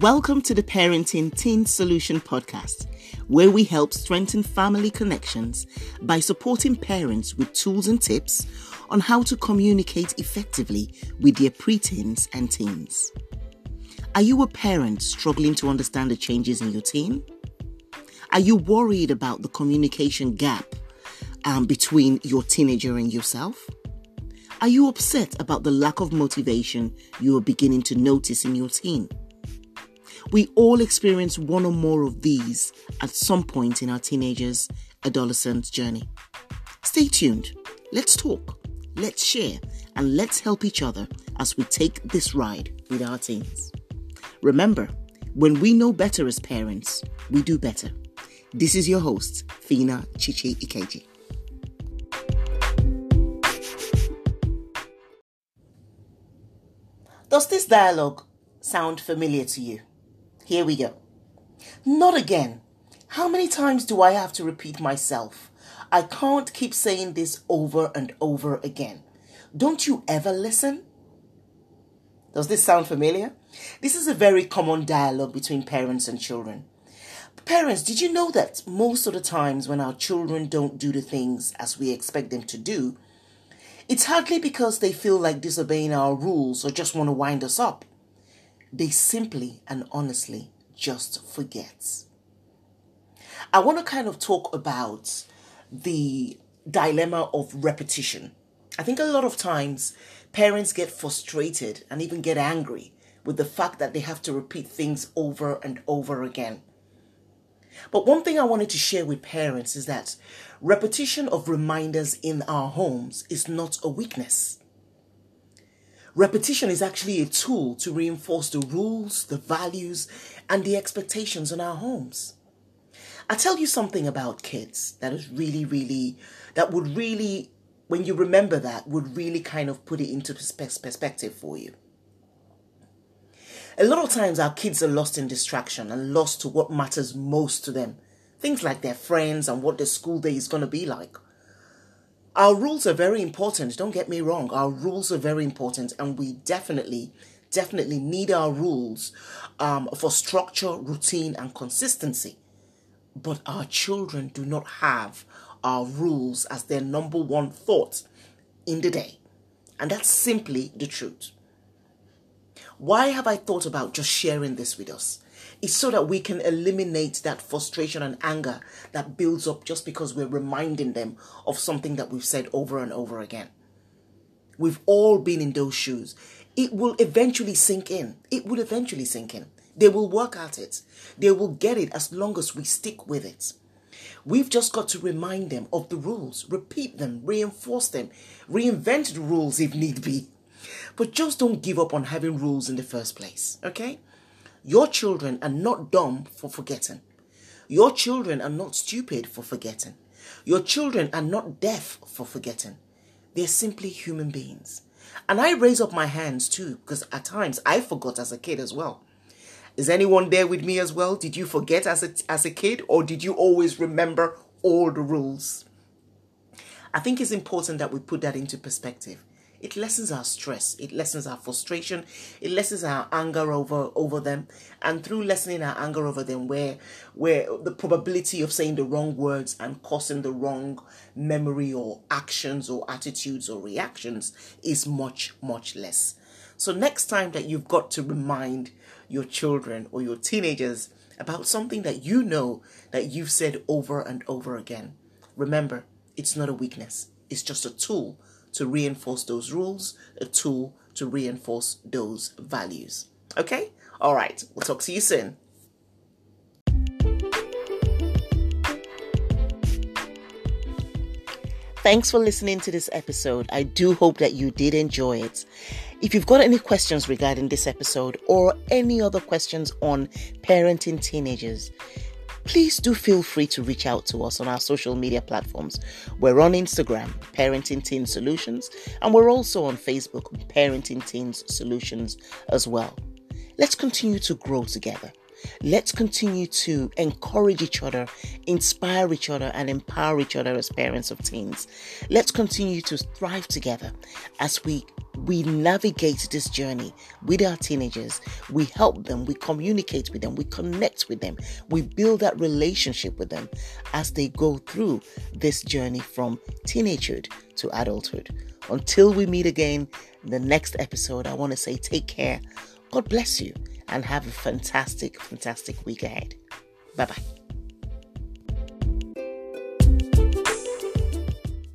Welcome to the Parenting Teen Solution podcast, where we help strengthen family connections by supporting parents with tools and tips on how to communicate effectively with their preteens and teens. Are you a parent struggling to understand the changes in your teen? Are you worried about the communication gap um, between your teenager and yourself? Are you upset about the lack of motivation you are beginning to notice in your teen? We all experience one or more of these at some point in our teenagers' adolescent journey. Stay tuned. Let's talk, let's share, and let's help each other as we take this ride with our teens. Remember, when we know better as parents, we do better. This is your host, Fina Chichi Ikeji. Does this dialogue sound familiar to you? Here we go. Not again. How many times do I have to repeat myself? I can't keep saying this over and over again. Don't you ever listen? Does this sound familiar? This is a very common dialogue between parents and children. Parents, did you know that most of the times when our children don't do the things as we expect them to do, it's hardly because they feel like disobeying our rules or just want to wind us up. They simply and honestly just forget. I want to kind of talk about the dilemma of repetition. I think a lot of times parents get frustrated and even get angry with the fact that they have to repeat things over and over again. But one thing I wanted to share with parents is that repetition of reminders in our homes is not a weakness. Repetition is actually a tool to reinforce the rules, the values, and the expectations in our homes. I tell you something about kids that is really, really, that would really, when you remember that, would really kind of put it into perspective for you. A lot of times our kids are lost in distraction and lost to what matters most to them. Things like their friends and what their school day is going to be like. Our rules are very important, don't get me wrong. Our rules are very important, and we definitely, definitely need our rules um, for structure, routine, and consistency. But our children do not have our rules as their number one thought in the day. And that's simply the truth. Why have I thought about just sharing this with us? It's so that we can eliminate that frustration and anger that builds up just because we're reminding them of something that we've said over and over again. We've all been in those shoes. It will eventually sink in. It will eventually sink in. They will work at it. They will get it as long as we stick with it. We've just got to remind them of the rules, repeat them, reinforce them, reinvent the rules if need be. But just don't give up on having rules in the first place, okay? Your children are not dumb for forgetting. Your children are not stupid for forgetting. Your children are not deaf for forgetting. They're simply human beings. And I raise up my hands too, because at times I forgot as a kid as well. Is anyone there with me as well? Did you forget as a, as a kid, or did you always remember all the rules? I think it's important that we put that into perspective it lessens our stress. It lessens our frustration. It lessens our anger over over them. And through lessening our anger over them where where the probability of saying the wrong words and causing the wrong memory or actions or attitudes or reactions is much much less. So next time that you've got to remind your children or your teenagers about something that you know that you've said over and over again remember it's not a weakness. It's just a tool to reinforce those rules, a tool to reinforce those values. Okay? All right. We'll talk to you soon. Thanks for listening to this episode. I do hope that you did enjoy it. If you've got any questions regarding this episode or any other questions on parenting teenagers, please do feel free to reach out to us on our social media platforms. We're on Instagram, Parenting Teen Solutions, and we're also on Facebook, Parenting Teens Solutions as well. Let's continue to grow together. Let's continue to encourage each other, inspire each other, and empower each other as parents of teens. Let's continue to thrive together as we we navigate this journey with our teenagers. We help them, we communicate with them, we connect with them, we build that relationship with them as they go through this journey from teenagehood to adulthood. Until we meet again, in the next episode, I want to say take care. God bless you and have a fantastic, fantastic week ahead. Bye bye.